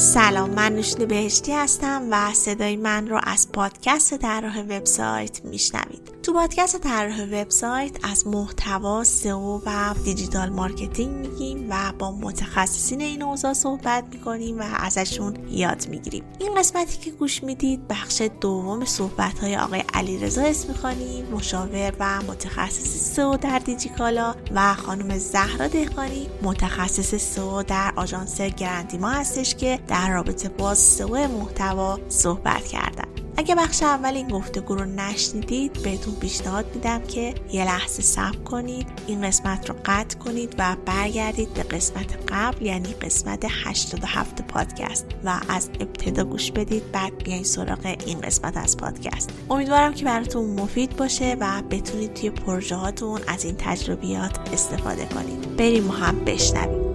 سلام من نوشین بهشتی هستم و صدای من رو از پادکست طراح وبسایت میشنوید. تو پادکست طراح وبسایت از محتوا سئو و digital marketing میگیم و با متخصصین این حوزه صحبت می‌کنیم و ازشون یاد می‌گیریم. این قسمتی که گوش می‌دید بخش دوم صحبت های آقای علیرضا اسمی‌خانی مشاور و متخصص سئو در دیجیکالا و خانم زهرا دهقانی متخصص سئو در آژانس گرندیما هستش که در رابطه با سئو محتوا صحبت کردن. اگه بخش اول این گفتگو رو نشنیدید بهتون پیشنهاد میدم که یه لحظه صبر کنید این قسمت رو قطع کنید و برگردید به قسمت قبل یعنی قسمت 87 پادکست و از ابتدا گوش بدید بعد بیاین سراغ این قسمت از پادکست. امیدوارم که براتون مفید باشه و بتونید توی پروژه هاتون از این تجربیات استفاده کنید. بریم ما هم بشنویم.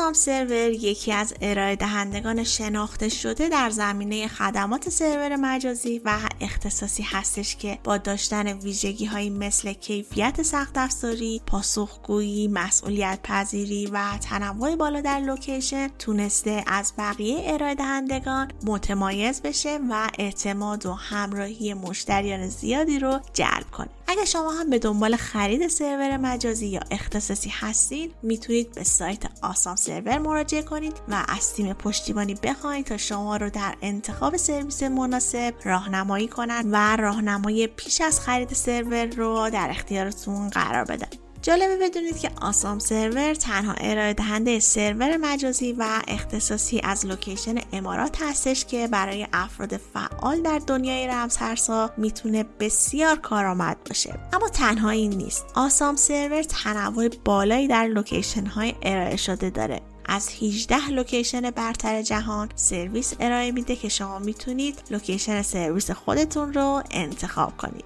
آسام سرور یکی از ارائه دهندگان شناخته شده در زمینه خدمات سرور مجازی و اختصاصی هستش که با داشتن ویژگی هایی مثل کیفیت سخت افزاری، پاسخگویی، مسئولیت پذیری و تنوع بالا در لوکیشن تونسته از بقیه ارائه دهندگان متمایز بشه و اعتماد و همراهی مشتریان زیادی رو جلب کنه. اگر شما هم به دنبال خرید سرور مجازی یا اختصاصی هستید می‌تونید به سایت آسام سرور مراجعه کنید و از تیم پشتیبانی بخواید تا شما رو در انتخاب سرویس مناسب راهنمایی کنند و راهنمایی پیش از خرید سرور رو در اختیارتون قرار بدن. جالبه بدونید که آسام سرور تنها ارائه دهنده سرور مجازی و اختصاصی از location امارات هستش که برای افراد فعال در دنیای رمزارزها می‌تونه بسیار کارآمد باشه. اما تنها این نیست. آسام سرور تنوع بالایی در location های ارائه شده داره. از 18 location برتر جهان سرویس ارائه میده که شما می‌تونید location سرویس خودتون رو انتخاب کنید.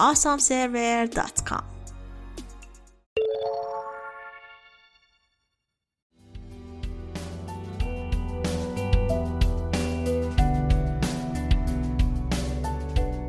awesomeserver.com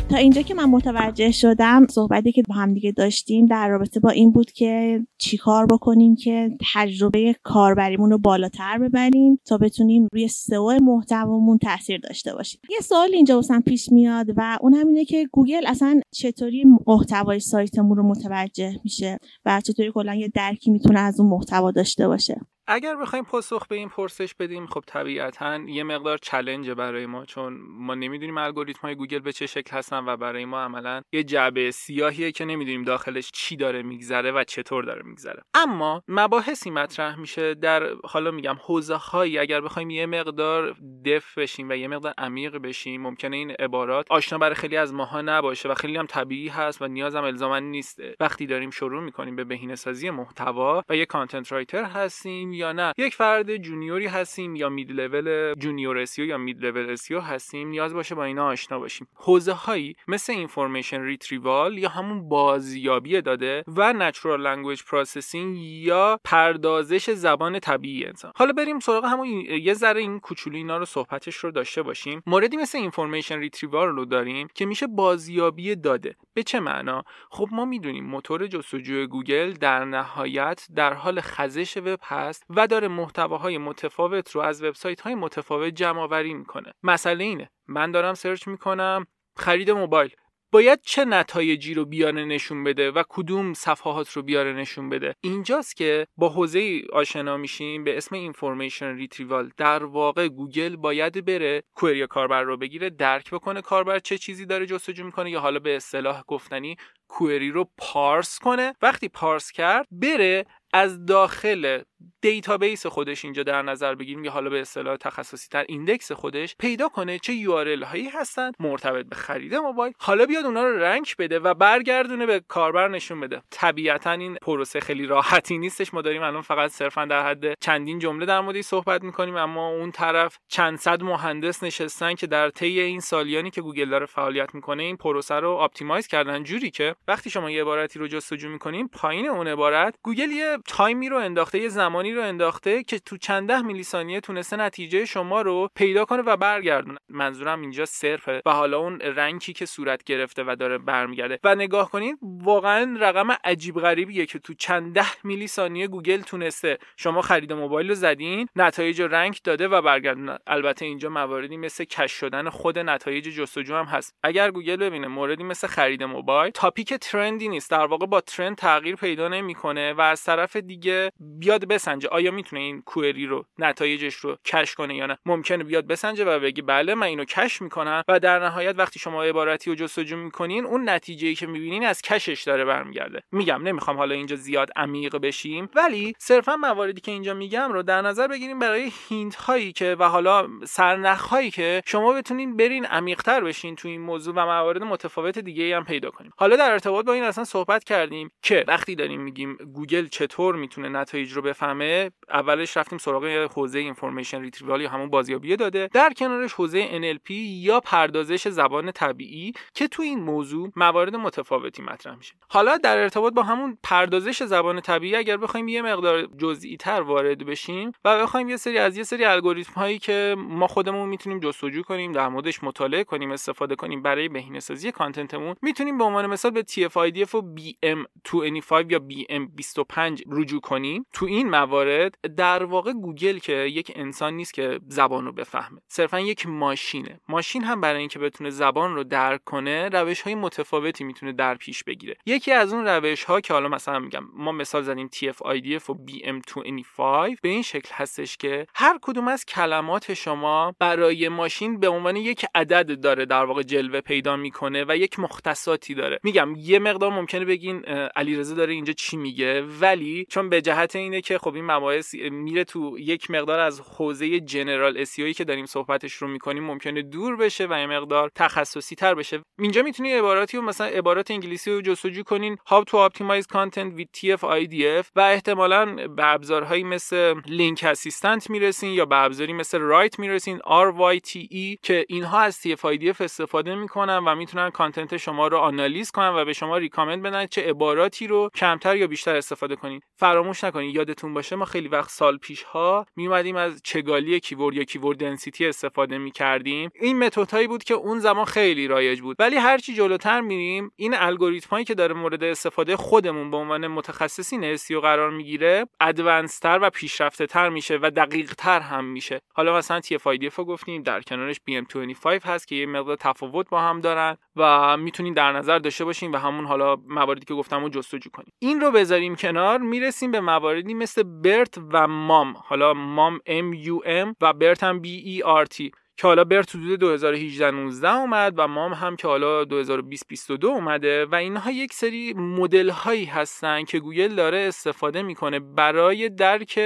تا اینجا که من متوجه شدم صحبتی که با هم دیگه داشتیم در رابطه با این بود که چیکار بکنیم که تجربه کاربریمون رو بالاتر ببریم تا بتونیم روی سئو محتوامون تاثیر داشته باشیم. یه سوال اینجا واسم پیش میاد و اون هم اینه که گوگل اصلا چطوری محتوای سایتمون رو متوجه میشه و چطوری کلا یه درکی می‌تونه از اون محتوا داشته باشه. اگر بخوایم پاسخ به این پرسش بدیم خب طبیعتا یه مقدار challenge ه برای ما چون ما نمی‌دونیم الگوریتم های گوگل به چه شکل هستن و برای ما عملا یه جعبه سیاهیه که نمی‌دونیم داخلش چی داره میگذره و چطور داره میگذره. اما مباحثی مطرح میشه در حالا میگم حوزه هایی اگر بخوایم یه مقدار deep بشیم و یه مقدار عمیق بشیم ممکنه این عبارات آشنا برای خیلی از ماها نباشه و خیلی هم طبیعی هست و نیازم الزاما نیست. وقتی داریم شروع می‌کنیم به بهینه سازی محتوا و یه content writer هستیم یا نه. یک فرد junior ی هستیم یا mid level junior SEO یا mid level SEO هستیم نیاز باشه با اینا آشنا باشیم. حوزه هایی مثل information retrieval یا همون بازیابی داده و natural language processing یا پردازش زبان طبیعی انسان. حالا بریم سراغ همون یه ذره این کوچولو اینا رو صحبتش رو داشته باشیم. موردی مثل information retrieval رو داریم که میشه بازیابی داده. به چه معنا؟ خب ما می‌دونیم موتور جستجوی گوگل در نهایت در حال خزش وب هست. و داره محتواهای متفاوت رو از وبسایت های متفاوت جمع آوری می‌کنه. مسئله اینه من دارم search می‌کنم خرید موبایل. باید چه نتایجی رو بیاره نشون بده و کدوم صفحات رو بیاره نشون بده؟ اینجاست که با حوزه آشنا میشیم به اسم information retrieval در واقع گوگل باید بره query کاربر رو بگیره درک بکنه کاربر چه چیزی داره جستجو می‌کنه یا حالا به اصطلاح گفتنی query رو parse کنه. وقتی parse کرد بره از داخل database خودش اینجا در نظر بگیریم. یا حالا به اصطلاح تخصصی تر index خودش پیدا کنه چه URL هایی هستن مرتبط به خرید موبایل. حالا بیاد اونا رو rank بده و برگردونه به کاربر نشون بده. طبیعتا این پروسه خیلی راحتی نیستش. ما داریم الان فقط صرفا در حد چندین جمله در موردش صحبت می‌کنیم اما اون طرف چند صد مهندس نشستن که در طی این سالیانی که گوگل داره فعالیت می‌کنه این پروسه رو optimize کردن. جوری که وقتی شما یه عبارتی رو جستجو می‌کنیم پایین اون عبارت گوگل یه time ی رو انداخته یه زمانی رو انداخته که تو چند ده میلی ثانیه تونسته نتیجه شما رو پیدا کنه و برگردونه. منظورم اینجا search ه و حالا اون ranking ی که صورت گرفته و داره برمیگرده. و نگاه کنید واقعا رقم عجیب غریبیه که تو چند ده میلی ثانیه گوگل تونسته. شما خرید موبایل رو زدین نتایج rank داده و برگردونه. البته اینجا مواردی مثل cache شدن خود نتایج جستجو هم هست. اگر گوگل ببینه موردی مثل خرید موبایل topic trend ی نیست در واقع با trend تغییر پیدا نمی‌کنه و از طرف دیگه بیاد بسنجه. آیا می‌تونه این query رو نتایجش رو cache کنه یا نه؟ ممکنه بیاد بسنجه و بگی بله من اینو cache می‌کنم و در نهایت وقتی شما عبارتی رو جستجو می‌کنین اون نتیجه که می‌بینین از cache ش داره برمیگرده. میگم نمی‌خوام حالا اینجا زیاد عمیق بشیم ولی صرفا مواردی که اینجا میگم رو در نظر بگیریم برای hint هایی که و حالا سرنخ هایی که شما بتونین برین عمیقتر بشین تو این موضوع و موارد متفاوت دیگه هم پیدا کنیم حالا در ارتباط با این اصلا صحبت کردیم که وقتی داریم میگیم گوگل چطور می‌تونه نتایج رو بفهمه اولش رفتیم سراغ حوزه information retrieval یا همون بازیابی داده. در کنارش حوزه NLP یا پردازش زبان طبیعی که تو این موضوع موارد متفاوتی مطرح میشه. حالا در ارتباط با همون پردازش زبان طبیعی اگر بخوایم یه مقدار جزئی تر وارد بشیم و بخوایم یه سری از یه سری الگوریتم هایی که ما خودمون می‌تونیم جستجو کنیم در موردش مطالعه کنیم استفاده کنیم برای بهینه‌سازی کانتنتمون می‌تونیم به عنوان مثال به TF-IDF و BM25 یا BM25 رجوع کنیم. تو این موارد در واقع گوگل که یک انسان نیست که زبان رو بفهمه. صرفا یک ماشینه. ماشین هم برای اینکه بتونه زبان رو درک کنه روش های متفاوتی می‌تونه در پیش بگیره. یکی از اون روش ها که حالا مثلا میگم ما مثال زدیم TF-IDF و BM25 به این شکل هستش که هر کدوم از کلمات شما برای ماشین به عنوان یک عدد داره در واقع جلوه پیدا می‌کنه و یک مختصاتی داره. میگم یه مقدار ممکنه بگین علیرضا داره اینجا چی میگه؟ ولی چون به جهت اینه که خب این مباحث میره تو یک مقدار از حوزه general SEO ای که داریم صحبتش رو می‌کنیم ممکنه دور بشه و یه مقدار تخصصی تر بشه. اینجا می‌تونی عباراتی و مثلا عبارات انگلیسی رو جستجو کنین how to optimize content with TF-IDF و احتمالا به ابزارهایی مثل Link-Assistant می‌رسین یا به ابزاری مثل Ryte می‌رسین RYTE که اینها از TF-IDF استفاده می‌کنن و می‌تونن content شما رو آنالیز کنن و به شما recommend بدن چه عباراتی رو کمتر یا بیشتر استفاده کنین. فراموش نکنین یادتون باشه ما خیلی وقت سال پیش ها میومدیم از چگالی کیورد یا کیورد دنسیتی استفاده می‌کردیم. این متد هایی بود که اون زمان خیلی رایج بود. ولی هرچی جلوتر میریم این الگوریتم هایی که داره مورد استفاده خودمون به عنوان متخصصین SEO قرار می‌گیره ادوانس تر و پیشرفته تر میشه و دقیق تر هم میشه. حالا مثلا TF-IDF رو گفتیم در کنارش BM25 هست که یه مقدار تفاوت با هم دارن و می‌تونین در نظر داشته باشین و همون حالا مواردی که گفتم رو جستجو کنیم. این رو بذاریم کنار می‌رسیم به مواردی مثل برت و مام. حالا مام M U M و برت هم B E R T. که حالا BERT حدود 2018 19 اومد و MUM هم که حالا 2020 22 اومده و اینها یک سری مدل هایی هستن که گوگل داره استفاده می‌کنه برای درک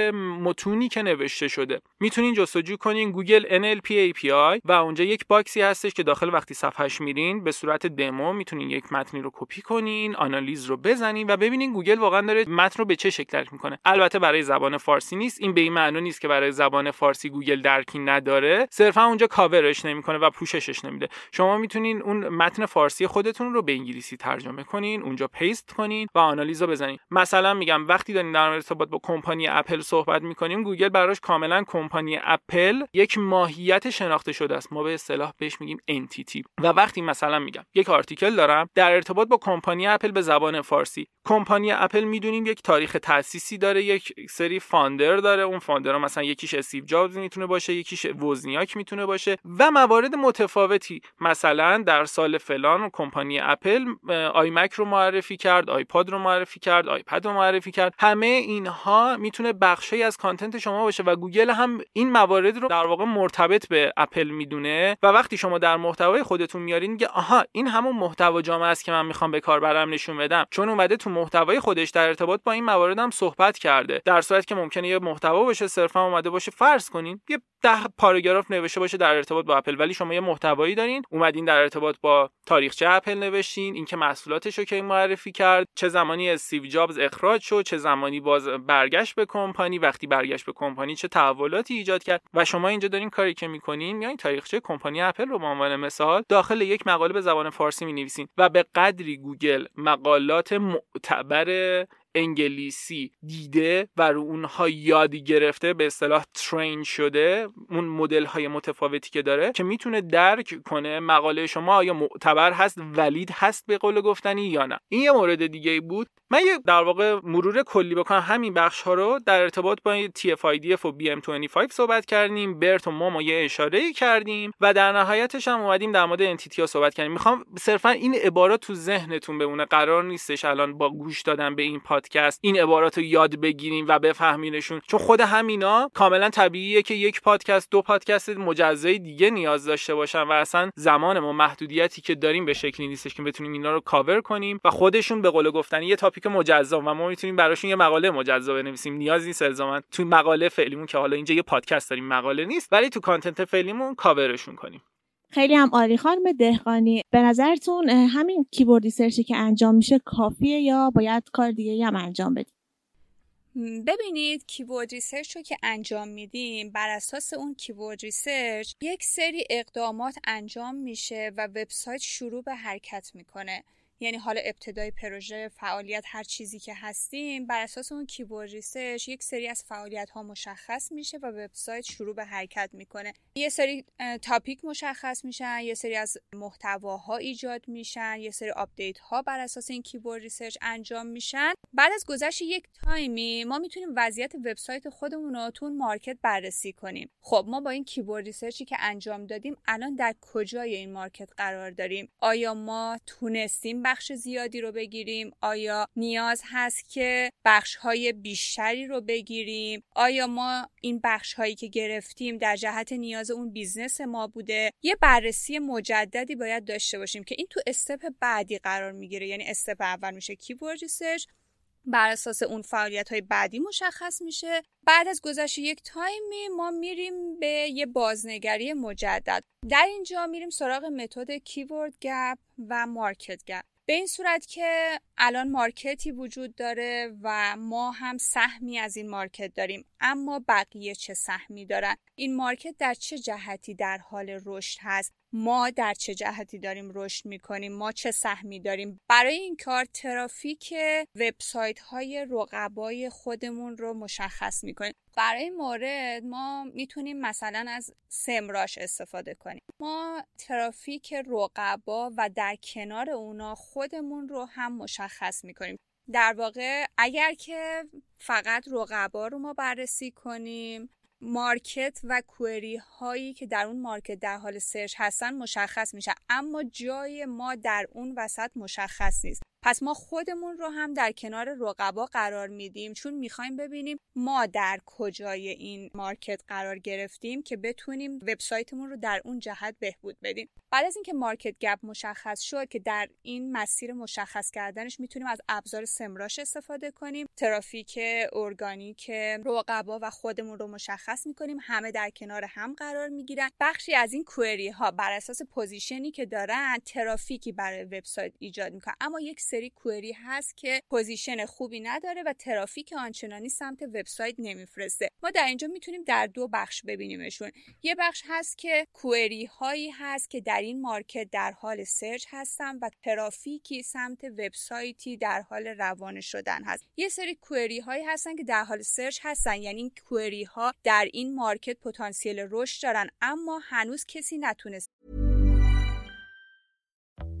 متونی که نوشته شده. می‌تونین جستجو کنین گوگل NLP API و اونجا یک باکسی هستش که داخل وقتی صفحش میرین به صورت دمو می‌تونین یک متنی رو کپی کنین آنالیز رو بزنین و ببینین گوگل واقعا داره متن رو به چه شکل درک می‌کنه. البته برای زبان فارسی نیست. این به این معنی نیست که برای زبان فارسی گوگل درکی نداره. صرفا اونجا کاورش نمی‌کنه و پوششش نمیده. شما می‌تونین اون متن فارسی خودتون رو به انگلیسی ترجمه کنین اونجا paste کنین و آنالیز رو بزنین. مثلا میگم وقتی دارین در ارتباط با کمپانی اپل صحبت می‌کنیم گوگل براش کاملا کمپانی اپل یک ماهیت شناخته شده است. ما به اصطلاح بهش میگیم entity و وقتی مثلا میگم یک article دارم در ارتباط با کمپانی اپل به زبان فارسی. کمپانی اپل می‌دونیم یک تاریخ تأسیسی داره یک سری founder داره. اون founder مثلا یکیش استیو جابز می‌تونه باشه یکیش وزنیاک می‌تونه و موارد متفاوتی. مثلا در سال فلان کمپانی اپل آیمک رو معرفی کرد آیپاد رو معرفی کرد آیپد رو معرفی کرد. همه اینها می‌تونه بخشی از content شما باشه و گوگل هم این موارد رو در واقع مرتبط به اپل می‌دونه. و وقتی شما در محتوای خودتون میارین میگه آها این همون محتوای جامعیه که من می‌خوام به کاربرم نشون بدم. چون اومده تو محتوای خودش در ارتباط با این موارد هم صحبت کرده. در صورت که ممکنه یه محتوا باشه صرفا اومده باشه فرض کنین یه ده پاراگراف نوشته باشه در ارتباط با اپل ولی شما یه محتوایی دارین اومدین در ارتباط با تاریخچه اپل نوشتین اینکه محصولاتش رو کی معرفی کرد چه زمانی استیو جابز اخراج شد چه زمانی باز برگشت به کمپانی وقتی برگشت به کمپانی چه تحولاتی ایجاد کرد و شما اینجا دارین کاری که می‌کنین میایین تاریخچه کمپانی اپل رو به عنوان مثال داخل یک مقاله به زبان فارسی می نویسین و به قدری گوگل مقالات معتبر انگلیسی دیده و رو اونها یادی گرفته به اصطلاح ترین شده اون مدل های متفاوتی که داره که می‌تونه درک کنه مقاله شما آیا معتبر هست ولید هست به قول گفتنی یا نه. این یه مورد دیگه بود. من یه در واقع مرور کلی بکنم همین بخش ها رو در ارتباط با TF-IDF و BM25 صحبت کردیم برت و ما یه اشاره کردیم و در نهایتش هم اومدیم در مورد انتیتی ها صحبت کردیم. می‌خوام صرفا این عبارات تو ذهنتون بمونه. قرار نیستش الان با گوش دادن به این پادکست این عبارات رو یاد بگیریم و بفهمینشون. چون خود همینا کاملا طبیعیه که یک پادکست دو پادکست مجزای دیگه نیاز داشته باشن و اصلا زمان ما محدودیتی که داریم به شکلی نیستش که بتونیم اینا رو کاور کنیم و خودشون به قول گفتن یه topic مجزا و ما می‌تونیم براشون یه مقاله مجزا بنویسیم. نیاز نیست الزاما تو مقاله فعلیمون که حالا اینجا یه پادکست داریم مقاله نیست ولی تو content فعلیمون کاورشون کنیم. خیلی هم عالی. خانم دهقانی به نظرتون همین keyword research ی که انجام میشه کافیه یا باید کار دیگه هم انجام بدیم؟ ببینید keyword research رو که انجام میدیم بر اساس اون keyword research یک سری اقدامات انجام میشه و وبسایت شروع به حرکت می‌کنه. یعنی حالا ابتدای پروژه فعالیت هر چیزی که هستیم بر اساس اون keyword research یک سری از فعالیت ها مشخص میشه و وبسایت شروع به حرکت می‌کنه. یه سری topic مشخص میشن یه سری از محتواها ایجاد میشن یه سری update ها بر اساس این keyword research انجام میشن. بعد از گذشت یک time ی ما می‌تونیم وضعیت وبسایت خودمون رو تو market بررسی کنیم. خب ما با این keyword research ی که انجام دادیم الان در کجای این market قرار داریم؟ آیا ما تونستیم بخش زیادی رو بگیریم. آیا نیاز هست که بخش های بیشتری رو بگیریم؟ آیا ما این بخش هایی که گرفتیم در جهت نیاز اون business ما بوده؟ یه بررسی مجددی باید داشته باشیم که این تو step بعدی قرار می‌گیره. یعنی step اول میشه keyword research بر اساس اون فعالیت های بعدی مشخص میشه. بعد از گذشت یک time ی ما میریم به یه بازنگری مجدد. در اینجا میریم سراغ متد keyword gap و market gap به این صورت که الان market ی وجود داره و ما هم سهمی از این market داریم اما بقیه چه سهمی دارن؟ این market در چه جهتی در حال رشد هست؟ ما در چه جهتی داریم رشد می‌کنیم؟ ما چه سهمی داریم؟ برای این کار ترافیک وبسایت های رقبای خودمون رو مشخص می‌کنیم. برای مورد ما می‌تونیم مثلا از Semrush استفاده کنیم. ما ترافیک رقبا و در کنار اونا خودمون رو هم مشخص می‌کنیم. در واقع اگر که فقط رقبا رو ما بررسی کنیم market و query هایی که در اون market در حال سرچ هستن مشخص میشه. اما جای ما در اون وسط مشخص نیست. پس ما خودمون رو هم در کنار رقبا قرار میدیم چون می‌خوایم ببینیم ما در کجای این market قرار گرفتیم که بتونیم وبسایتمون رو در اون جهت بهبود بدیم. بعد از اینکه market gap مشخص شد که در این مسیر مشخص کردنش می‌تونیم از ابزار Semrush استفاده کنیم ترافیک ارگانیک رقبا و خودمون رو مشخص می‌کنیم همه در کنار هم قرار می‌گیرن. بخشی از این query ها بر اساس position ی که دارن ترافیکی برای وبسایت ایجاد می‌کنن. اما یک سری query هست که position خوبی نداره و ترافیک آنچنانی سمت وبسایت نمیفرسته. ما در اینجا می‌تونیم در دو بخش ببینیمشون. یه بخش هست که query هایی هست که در این market در حال سرچ هستن و ترافیکی سمت وبسایتی در حال روانه شدن هست. یه سری query هایی هستن که در حال سرچ هستن یعنی این query ها در این market پتانسیل رشد دارن اما هنوز کسی نتونست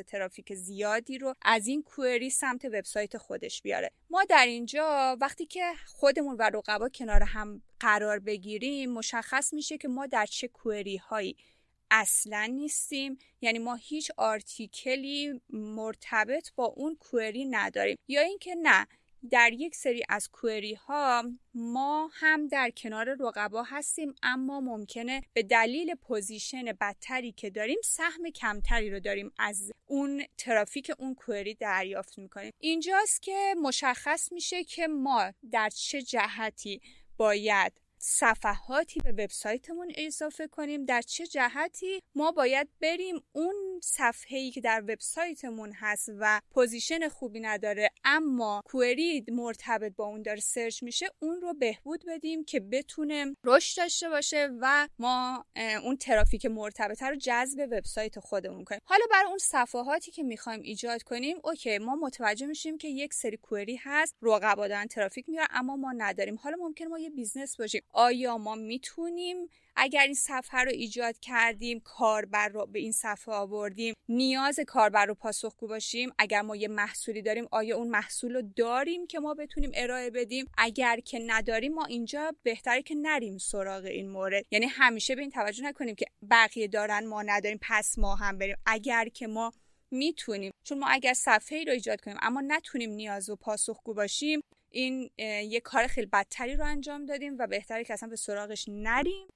ترافیک زیادی رو از این کوئری سمت وبسایت خودش بیاره. ما در اینجا وقتی که خودمون و رقبا کنار هم قرار بگیریم مشخص میشه که ما در چه کوئری هایی اصلا نیستیم. یعنی ما هیچ article ی مرتبط با اون query نداریم. یا اینکه نه در یک سری از query ها ما هم در کنار رقبا هستیم اما ممکنه به دلیل position بدتری که داریم سهم کمتری رو داریم از اون ترافیک اون query دریافت می‌کنیم. اینجاست که مشخص میشه که ما در چه جهتی باید صفحاتی به وبسایتمون اضافه کنیم. در چه جهتی؟ ما باید بریم اون صفحه ای که در وبسایتمون هست و position خوبی نداره اما query مرتبط با اون داره سرچ میشه اون رو بهبود بدیم که بتونه رشد داشته باشه و ما اون ترافیک مرتبطه رو جذب وبسایت خودمون کنیم. حالا برای اون صفحاتی که می‌خوایم ایجاد کنیم OK ما متوجه میشیم که یک سری query هست رقبا دارن ترافیک میارن اما ما نداریم. حالا ممکن ما یه business باشیم. آیا ما می‌تونیم اگر این صفحه رو ایجاد کردیم کاربر رو به این صفحه آوردیم نیاز کاربر رو پاسخگو باشیم؟ اگر ما یه محصولی داریم آیا اون محصول رو داریم که ما بتونیم ارائه بدیم؟ اگر که نداریم ما اینجا بهتره که نریم سراغ این مورد. یعنی همیشه به این توجه نکنیم که بقیه دارن ما نداریم پس ما هم بریم. اگر که ما می‌تونیم چون ما اگر صفحه ای رو ایجاد کنیم اما نتونیم نیاز و پاسخگو باشیم این یه کار خیلی بدتری رو انجام دادیم و بهتره که اصلا به سراغش نریم.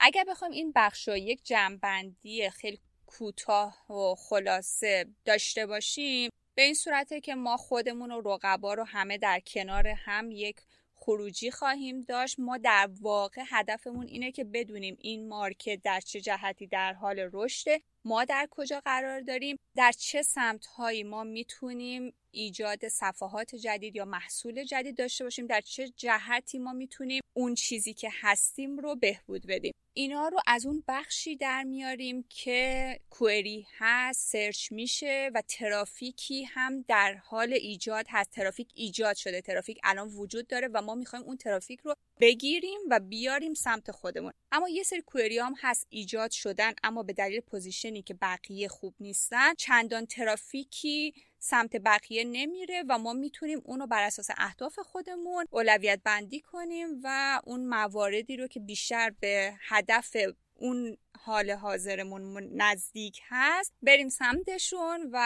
اگر بخوایم این بخش رو یک جمعبندی خیلی کوتاه و خلاصه داشته باشیم به این صورته که ما خودمون و رقبا رو همه در کنار هم یک خروجی خواهیم داشت ما در واقع هدفمون اینه که بدونیم این market در چه جهتی در حال رشده ما در کجا قرار داریم در چه سمت هایی ما می‌تونیم ایجاد صفحات جدید یا محصول جدید داشته باشیم در چه جهتی ما می‌تونیم اون چیزی که هستیم رو بهبود بدیم. اینا رو از اون بخشی در میاریم که query هست سرچ میشه و ترافیکی هم در حال ایجاد هست. ترافیک ایجاد شده ترافیک الان وجود داره و ما می‌خوایم اون ترافیک رو بگیریم و بیاریم سمت خودمون. اما یه سری query هم هست ایجاد شدن اما به دلیل position ی که بقیه خوب نیستن. چندان ترافیکی سمت بقیه نمیره و ما می‌تونیم اونو بر اساس اهداف خودمون اولویت بندی کنیم و اون مواردی رو که بیشتر به هدف اون حال حاضرمون نزدیک هست بریم سمتشون و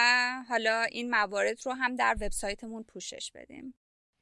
حالا این موارد رو هم در وبسایتمون پوشش بدیم.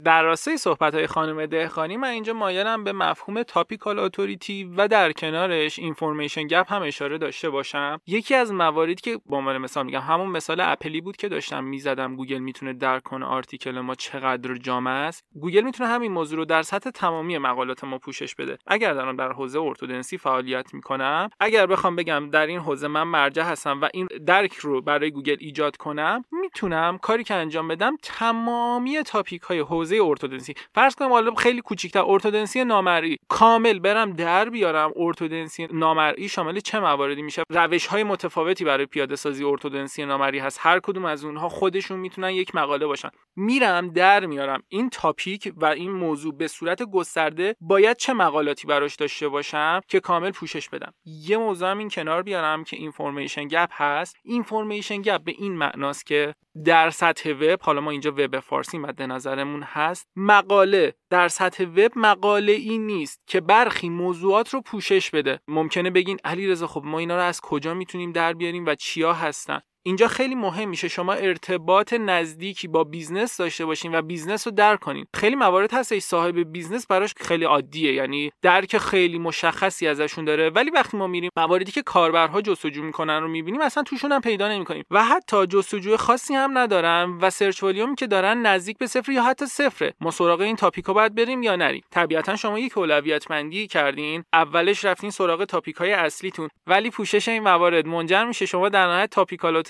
در راستای صحبت های خانم دهقانی من اینجا مایلم به مفهوم topical authority و در کنارش information gap هم اشاره داشته باشم. یکی از مواردی که به عنوان مثال میگم همون مثال اپلی بود که داشتم می‌زدم. گوگل می‌تونه درک کنه article ما چقدر جامع است. گوگل می‌تونه همین موضوع رو در سطح تمامی مقالات ما پوشش بده. اگر دارم در حوزه ارتودنسی فعالیت می‌کنم اگر بخوام بگم در این حوزه من مرجع هستم و این درک رو برای گوگل ایجاد کنم می‌تونم کاری که انجام بدم تمامی topic های حوزه حوزه ارتودنسی. فرض کنم حالا خیلی کوچیک‌تر ارتودنسی نامرئی. کامل برم در بیارم ارتودنسی نامرئی شامل چه مواردی میشه؟ روش های متفاوتی برای پیاده سازی ارتودنسی نامرئی هست. هر کدوم از اونها خودشون می‌تونن یک مقاله باشن. میرم در میارم. این topic و این موضوع به صورت گسترده باید چه مقالاتی براش داشته باشم که کامل پوشش بدم؟ یه موضوع هم این کنار بیارم که information gap هست. information gap به این معناست که در سطح وب حالا ما اینجا وب فارسی مد نظرمون هست مقاله. در سطح وب مقاله ای نیست که برخی موضوعات رو پوشش بده. ممکنه بگین علی رضا خب ما اینا رو از کجا می‌تونیم در بیاریم و چیا هستن؟ اینجا خیلی مهم میشه شما ارتباط نزدیکی با business داشته باشین و business رو درک کنین. خیلی موارد هستش صاحب business براش خیلی عادیه یعنی درک خیلی مشخصی ازشون داره. ولی وقتی ما میریم مواردی که کاربرها جستجو می‌کنن رو می‌بینیم اصلا توشون هم پیدا نمی‌کنیم. و حتی جستجوی خاصی هم ندارن و search volume ی که دارن نزدیک به صفر یا حتی صفره. ما سراغ این topic ا باید بریم یا نریم؟ طبیعتا شما یک اولویت بندی کردین اولش رفتین سراغ topic های اصلیتون. ولی پوشش این موارد منجر میشه شما در نهایت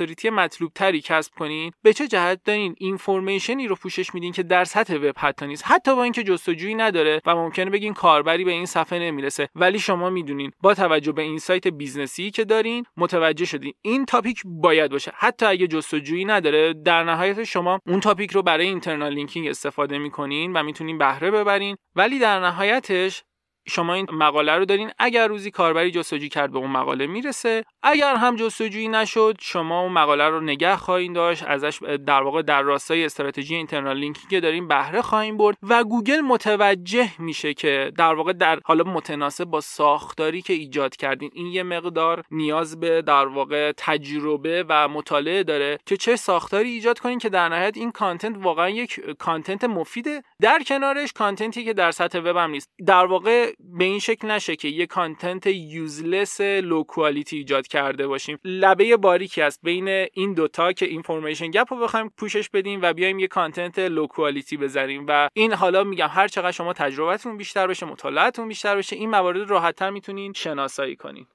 authority مطلوب تری کسب کنین؟ به چه جهت دارین information ی رو پوشش میدین که در سطح وب حتی نیست؟ حتی با اینکه جستجویی نداره و ممکنه بگین کاربری به این صفحه نمی‌رسه. ولی شما می‌دونین با توجه به این سایت business ی که دارین متوجه شدین. این topic باید باشه. حتی اگه جستجویی نداره در نهایت شما اون topic رو برای internal linking استفاده می‌کنین و می‌تونین بهره ببرین. ولی در نهایتش شما این مقاله رو دارین. اگر روزی کاربری جستجو کرد به اون مقاله می‌رسه. اگر هم جستجویی نشد شما اون مقاله رو نگه خواهید داشت. ازش در واقع در راستای استراتژی internal linking داریم بهره خواهیم برد و گوگل متوجه میشه که در واقع در حالا متناسب با ساختاری که ایجاد کردین این یه مقدار نیاز به در واقع تجربه و مطالعه داره که چه ساختاری ایجاد کنین که در نهایت این content واقعا یک content مفیده. در کنارش content ی که در سطح وب هم نیست. در واقع به این شکل نشه که یه content useless low quality ایجاد کرده باشیم. لبه باریکی است بین این دوتا که information gap رو بخوایم پوشش بدیم و بیایم یه content low quality بذاریم. و این حالا میگم هر چقدر شما تجربتون بیشتر بشه مطالعاتتون بیشتر بشه این موارد راحتتر می‌تونین شناسایی کنین.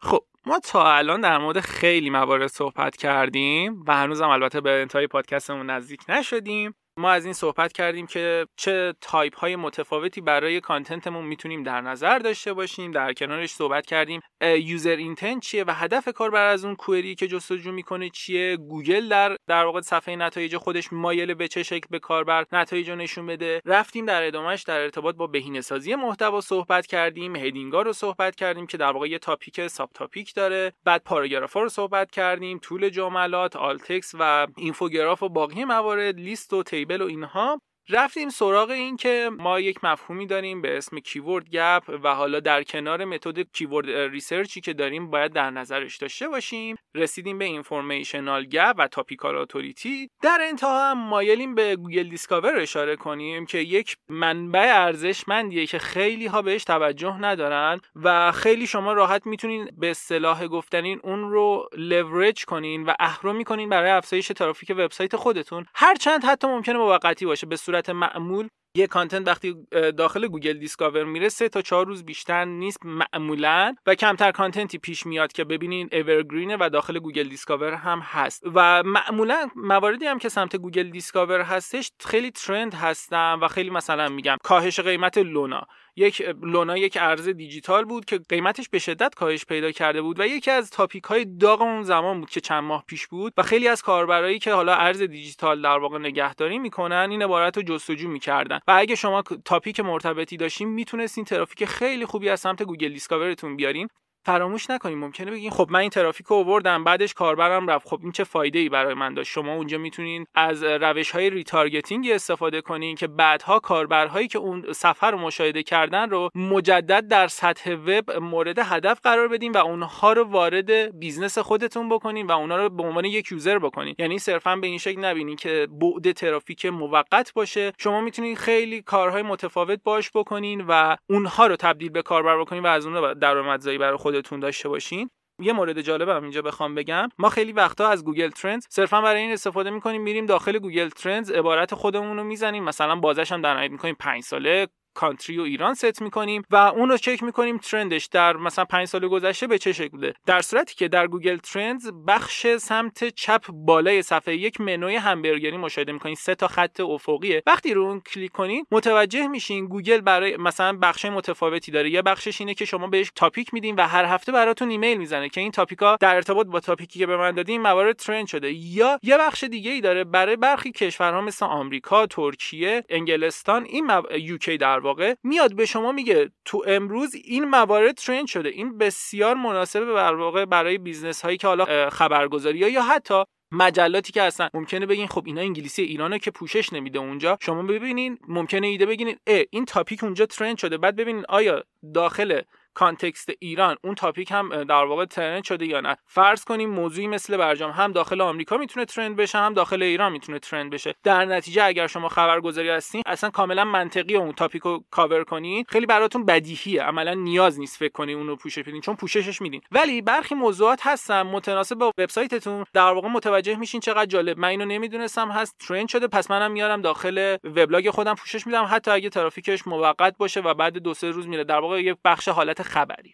خب ما تا الان در مورد خیلی موارد صحبت کردیم و هنوزم البته به انتهای پادکستمون نزدیک نشدیم. ما از این صحبت کردیم که چه تایپ های متفاوتی برای content مون می‌تونیم در نظر داشته باشیم. در کنارش صحبت کردیم user intent چیه و هدف کاربر از اون query که جستجو می‌کنه چیه. گوگل در در واقع صفحه نتایج خودش مایل به چه شکل به کاربر نتایج رو نشون بده. رفتیم در ادامهش در ارتباط با بهینه سازی محتوا صحبت کردیم. heading ا رو صحبت کردیم که در واقع یه topic sub topic داره. بعد پاراگرافا رو صحبت کردیم طول جملات alt text و infograph و باقی موارد لیست و table و اینها. رفتیم سراغ این که ما یک مفهومی داریم به اسم keyword gap و حالا در کنار متد keyword research ی که داریم باید در نظرش داشته باشیم رسیدیم به informational gap و topical authority در انتها هم مایلیم به گوگل دیسکاور اشاره کنیم که یک منبع ارزشمندیه که خیلی ها بهش توجه ندارن و خیلی شما راحت می‌تونین به اصطلاح گفتنی اون رو لورج کنین و اهرم می‌کنین برای افزایش ترافیک وبسایت خودتون. هرچند حتی ممکنه موقتی باشه به صورت معمول یه content وقتی داخل گوگل دیسکاور میره سه تا چهار روز بیشتر نیست معمولا و کمتر content ی پیش میاد که ببینین evergreen ه و داخل گوگل دیسکاور هم هست. و معمولا مواردی هم که سمت گوگل دیسکاور هستش خیلی trend هستن و خیلی مثلا میگم کاهش قیمت لونا. یک لونا یک ارز دیجیتال بود که قیمتش به شدت کاهش پیدا کرده بود و یکی از topic های داغ اون زمان بود که چند ماه پیش بود و خیلی از کاربرایی که حالا ارز دیجیتال در واقع نگهداری می‌کنن این عبارت رو جستجو می‌کردن. و اگه شما topic مرتبطی داشتین می‌تونستین ترافیک خیلی خوبی از سمت گوگل دیسکاورتون بیارین. فراموش نکنیم ممکنه بگین خب من این ترافیک رو آوردم بعدش کاربرم رفت. خب این چه فایده ای برای من داشت؟ شما اونجا می‌تونین از روش های retargeting استفاده کنین که بعدها کاربرهایی که اون صفحه رو مشاهده کردن رو مجدد در سطح وب مورد هدف قرار بدین و اونها رو وارد business خودتون بکنین و اونها رو به عنوان یک user بکنین. یعنی صرفا به این شکل نبینین که بعد ترافیک موقت باشه. شما می‌تونین خیلی کارهای متفاوت باش بکنین و اونها رو تبدیل به کاربر بکنین و از اون درآمدزایی برای خودتون داشته باشین. یه مورد جالبم اینجا بخوام بگم. ما خیلی وقتا از گوگل ترندز صرفا برای این استفاده می‌کنیم میریم داخل گوگل ترندز عبارت خودمون رو می‌زنیم. مثلا بازه‌ش هم در نهایت می‌کنیم 5 ساله. country رو ایران ست می‌کنیم و اون رو چک می‌کنیم trend ش در مثلا 5 سال گذشته به چه شکل بوده. در صورتی که در گوگل ترندز بخش سمت چپ بالای صفحه یک منوی همبرگری مشاهده می‌کنین. سه تا خط افقیه. وقتی رو اون کلیک کنین متوجه میشین گوگل برای مثلا بخش متفاوتی داره. یه بخشش اینه که شما بهش topic میدین و هر هفته براتون ایمیل می‌زنه که این topic ا در ارتباط با topic ی که به من دادین موارد trend شده. یا یه بخش دیگه ای داره برای برخی کشورها مثل آمریکا ترکیه انگلستان این مو... UK در واقع میاد به شما میگه تو امروز این موارد trend شده. این بسیار مناسبه در واقع برای business هایی که حالا خبرگزاری یا حتی مجلاتی که هستن. ممکنه بگین خب اینا انگلیسی ایرانه که پوشش نمیده اونجا. شما ببینین ممکنه ایده بگیرین اه این topic اونجا trend شده. بعد ببینین آیا داخل context ایران اون topic هم در واقع trend شده یا نه؟ فرض کنیم موضوعی مثل برجام هم داخل آمریکا می‌تونه trend بشه هم داخل ایران می‌تونه trend بشه. در نتیجه اگر شما خبرگزاری هستین اصلا کاملا منطقی اون topic کاور کنین. خیلی براتون بدیهیه. عملا نیاز نیست فکر کنین اون رو پوشش بدین چون پوششش میدین. ولی برخی موضوعات هستن متناسب با وبسایتتون. در واقع متوجه میشین چقدر جالب. من اینو نمی‌دونستم هست trend شده پس منم میارم داخل وبلاگ خودم پوشش میدم. حتی اگه ترافیکش موقت باشه و بعد دو سه روز میره. در واقع یک بخش حالت خبری.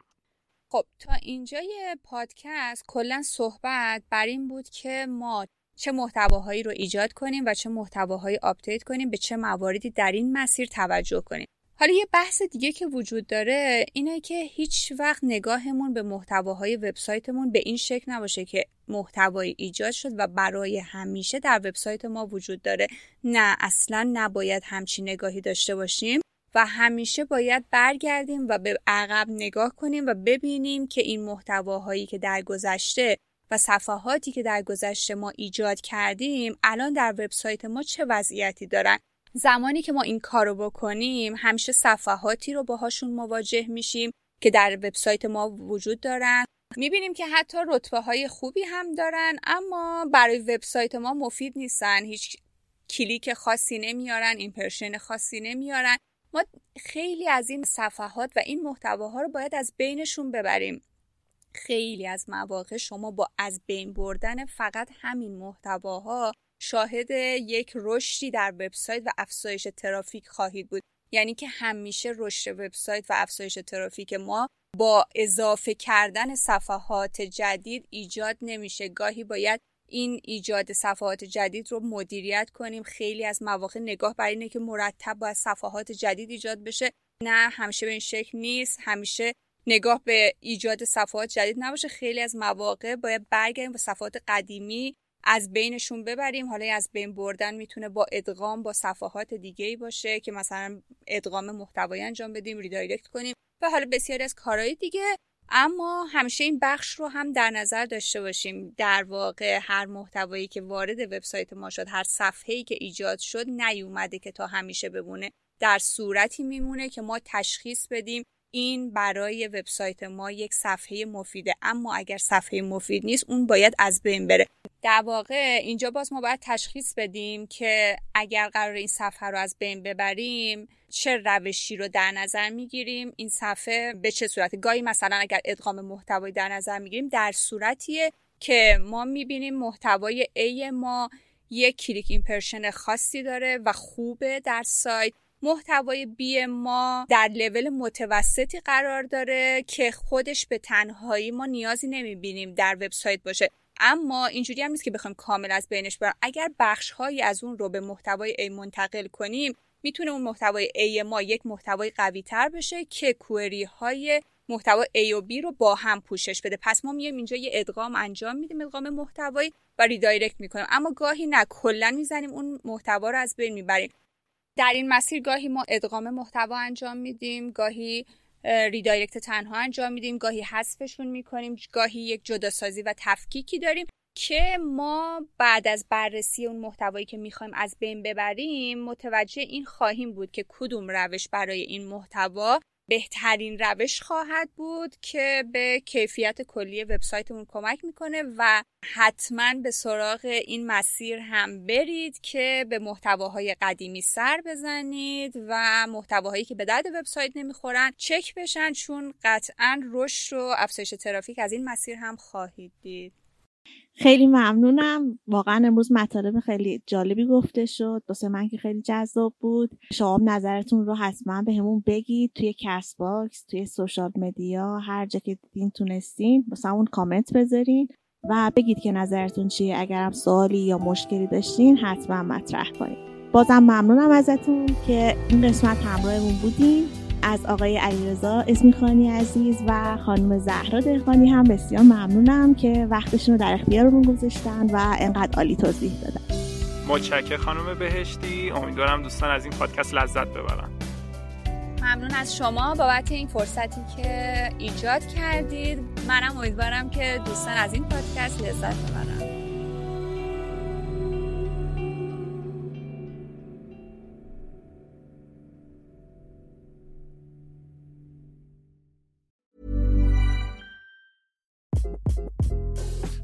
خب تا اینجای پادکست کلا صحبت بر این بود که ما چه محتواهایی رو ایجاد کنیم و چه محتواهایی update کنیم به چه مواردی در این مسیر توجه کنیم. حالا یه بحث دیگه که وجود داره اینه که هیچ وقت نگاهمون به محتواهای وبسایتمون به این شکل نباشه که محتوایی ایجاد شد و برای همیشه در وبسایت ما وجود داره. نه اصلا نباید همچین نگاهی داشته باشیم. و همیشه باید برگردیم و به عقب نگاه کنیم و ببینیم که این محتواهایی که در گذشته و صفحاتی که در گذشته ما ایجاد کردیم الان در وبسایت ما چه وضعیتی دارن؟ زمانی که ما این کارو بکنیم همیشه صفحاتی رو باهاشون مواجه میشیم که در وبسایت ما وجود دارن. می‌بینیم که حتی رتبه های خوبی هم دارن اما برای وبسایت ما مفید نیستن. هیچ کلیک خاصی نمیارن impression خاصی نمیارن. ما خیلی از این صفحات و این محتواها رو باید از بینشون ببریم. خیلی از مواقع شما با از بین بردن فقط همین محتواها شاهد یک رشدی در وبسایت و افزایش ترافیک خواهید بود. یعنی که همیشه رشد وبسایت و افزایش ترافیک ما با اضافه کردن صفحات جدید ایجاد نمیشه. گاهی باید این ایجاد صفحات جدید رو مدیریت کنیم. خیلی از مواقع نگاه بر اینه که مرتب باید صفحات جدید ایجاد بشه. نه همیشه به این شکل نیست. همیشه نگاه به ایجاد صفحات جدید نباشه. خیلی از مواقع باید برگردیم به صفحات قدیمی از بینشون ببریم. حالا از بین بردن می‌تونه با ادغام با صفحات دیگه ای باشه که مثلا ادغام محتوایی انجام بدیم ریدایرکت کنیم. و حالا بسیاری از کارهای دیگه اما همیشه این بخش رو هم در نظر داشته باشیم. در واقع هر محتوایی که وارد وبسایت ما شد هر صفحه‌ای که ایجاد شد نیومده که تا همیشه بمونه. در صورتی میمونه که ما تشخیص بدیم این برای وبسایت ما یک صفحه مفیده. اما اگر صفحه مفید نیست اون باید از بین بره. در واقع اینجا باز ما باید تشخیص بدیم که اگر قرار این صفحه رو از بین ببریم چه روشی رو در نظر می‌گیریم؟ این صفحه به چه صورتی؟ گاهی مثلا اگر ادغام محتوایی در نظر می‌گیریم در صورتیه که ما می‌بینیم محتوای A ما یک کلیک impression خاصی داره و خوبه در سایت. محتوای B ما در لول متوسطی قرار داره که خودش به تنهایی ما نیازی نمی‌بینیم در وبسایت باشه. اما اینجوری هم نیست که بخوایم کامل از بینش ببریم اگر بخش هایی از اون رو به محتوای A منتقل کنیم می‌تونه اون محتوای A ما یک محتوای قوی تر بشه که query های محتوا A و B رو با هم پوشش بده. پس ما میایم اینجا یه ادغام انجام میدیم ادغام محتوایی و redirect می‌کنیم. اما گاهی نه کلا می‌زنیم اون محتوا رو از بین می‌بریم. در این مسیر گاهی ما ادغام محتوا انجام میدیم گاهی redirect تنها انجام میدیم گاهی حذفشون می‌کنیم گاهی یک جداسازی و تفکیکی داریم که ما بعد از بررسی اون محتوایی که می‌خوایم از بین ببریم متوجه این خواهیم بود که کدوم روش برای این محتوا بهترین روش خواهد بود که به کیفیت کلی وبسایتمون کمک می‌کنه و حتما به سراغ این مسیر هم برید که به محتواهای قدیمی سر بزنید و محتواهایی که به درد وبسایت نمی‌خورن چک بشن چون قطعا رشد و افزایش ترافیک از این مسیر هم خواهید دید. خیلی ممنونم. واقعا امروز مطالب خیلی جالبی گفته شد. واسه من که خیلی جذاب بود. شما نظرتون رو حتما بهمون بگید. توی کست‌باکس توی social media هر جا که دیدین تونستین واسه اون کامنت بذارین و بگید که نظرتون چیه. اگرم سوالی یا مشکلی داشتین حتما مطرح کنید. بازم ممنونم ازتون که این قسمت همراهمون بودین. از آقای علیرضا اسمیخانی عزیز و خانم زهرا دهقانی هم بسیار ممنونم که وقتشون رو در اختیارمون گذاشتن و انقدر عالی توضیح دادن. متشکر خانم بهشتی. امیدوارم دوستان از این پادکست لذت ببرن. ممنون از شما بابت این فرصتی که ایجاد کردید. منم امیدوارم که دوستان از این پادکست لذت ببرن.